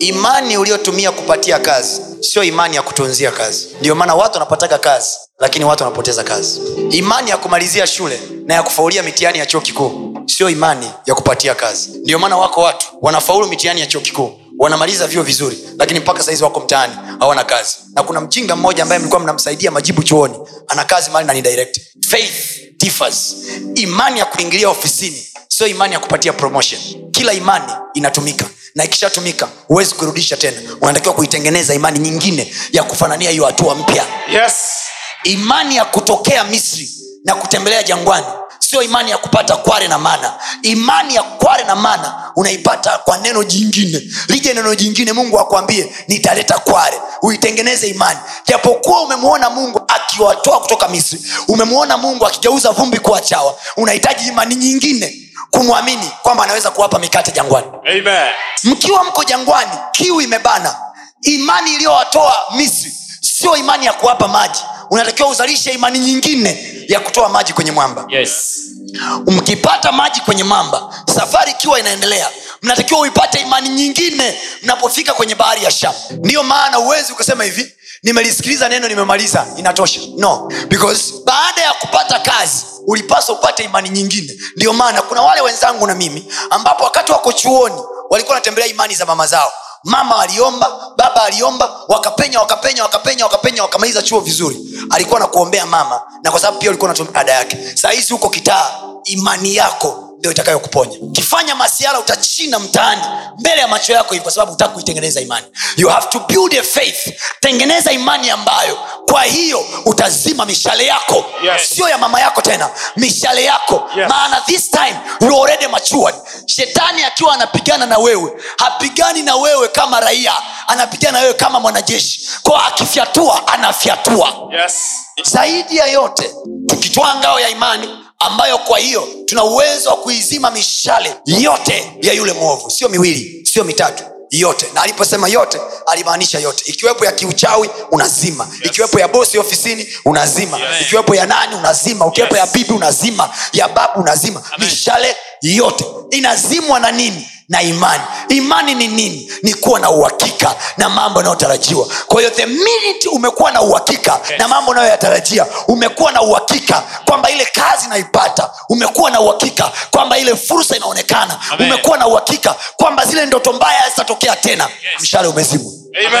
Imani uliotumia kupatia kazi sio imani ya kutunzia kazi. Ndio maana watu wanapataga kazi lakini watu wanapoteza kazi. Imani ya kumalizia shule na ya kufaulia mitihani ya chuo kikuu sio imani ya kupatia kazi. Ndio maana wako watu wanafaulu mitihani ya chuo kikuu wanamaliza vyuo vizuri lakini mpaka sahizi wako mtaani hawana kazi. Na kuna mjinga mmoja ambaye mlikuwa mnamsaidia majibu chuoni ana kazi mali na ni direct. Faith differs. Imani ya kuingilia ofisini sio imani ya kupatia promotion. Kila imani inatumika. Na ikishatumika huwezi kuirudisha tena. Unatakiwa kuitengeneza imani nyingine ya kufanania hiyo hatua mpya. Yes. imani ya kutokea misri na kutembelea jangwani sio imani ya kupata kware na mana. Imani ya kware na mana unaipata kwa neno jingine. Lije neno jingine mungu akwambie nitaleta kware. Uitengeneze imani. Japokuwa umemwona mungu akiwatoa kutoka misri umemwona mungu akigeuza vumbi kuwa chawa unahitaji imani nyingine kumwamini kwamba anaweza kuwapa mikate jangwani Amen. mkiwa mko jangwani kiu imebana imani iliyowatoa misri sio imani ya kuwapa maji unatakiwa uzalishe imani nyingine ya kutoa maji kwenye mwamba Yes. mkipata maji kwenye mamba safari ikiwa inaendelea mnatakiwa uipate imani nyingine mnapofika kwenye bahari ya shamu. Ndiyo maana uwezi ukasema hivi nimelisikiliza neno nimemaliza inatosha. No. Because baada ya kupata kazi ulipaswa upate imani nyingine. Ndiyo maana kuna wale wenzangu na mimi ambapo wakati wako chuoni walikuwa wanatembelea imani za mama zao. Mama aliomba baba aliomba wakapenya wakapenya wakapenya wakapenya wakamaliza chuo vizuri. Alikuwa nakuombea mama na kwa sababu pia ulikuwa unatumia ada yake. Saa hizi huko kitaa imani yako ndio itakayokuponya. Kifanya masiara utachina mtaani mbele ya macho yako hivi kwa sababu hutaki kuitengeneza imani. You have to build a faith. Tengeneza imani ambayo kwa hiyo utazima mishale yako. Yes. sio ya mama yako tena mishale yako. Yes. maana this time you already matured. Shetani akiwa anapigana na wewe hapigani na wewe kama raia anapigana na wewe kama mwanajeshi. Kwa akifyatua anafyatua. Yes. zaidi ya yote tukitoa ngao ya imani ambayo kwa hiyo tuna uwezo wa kuizima mishale yote ya yule mwovu. Sio miwili sio mitatu yote. Na aliposema yote alimaanisha yote. Ikiwepo ya kiuchawi unazima. Yes. ikiwepo ya bosi ofisini unazima. Yes. ikiwepo ya nani unazima. Ukiwepo Yes. ya bibi unazima. Ya babu unazima. Amen. mishale yote inazimwa na nini na imani imani ni nini ni kuwa na uhakika na mambo yanayotarajiwa kwa hiyo the minute umekuwa na uhakika Yes. na mambo unayoyatarajia umekuwa na uhakika kwamba ile kazi naipata umekuwa na uhakika kwamba ile fursa inaonekana Amen. umekuwa na uhakika kwamba zile ndoto mbaya zitatokea tena Yes. mshale umezimwa Amen.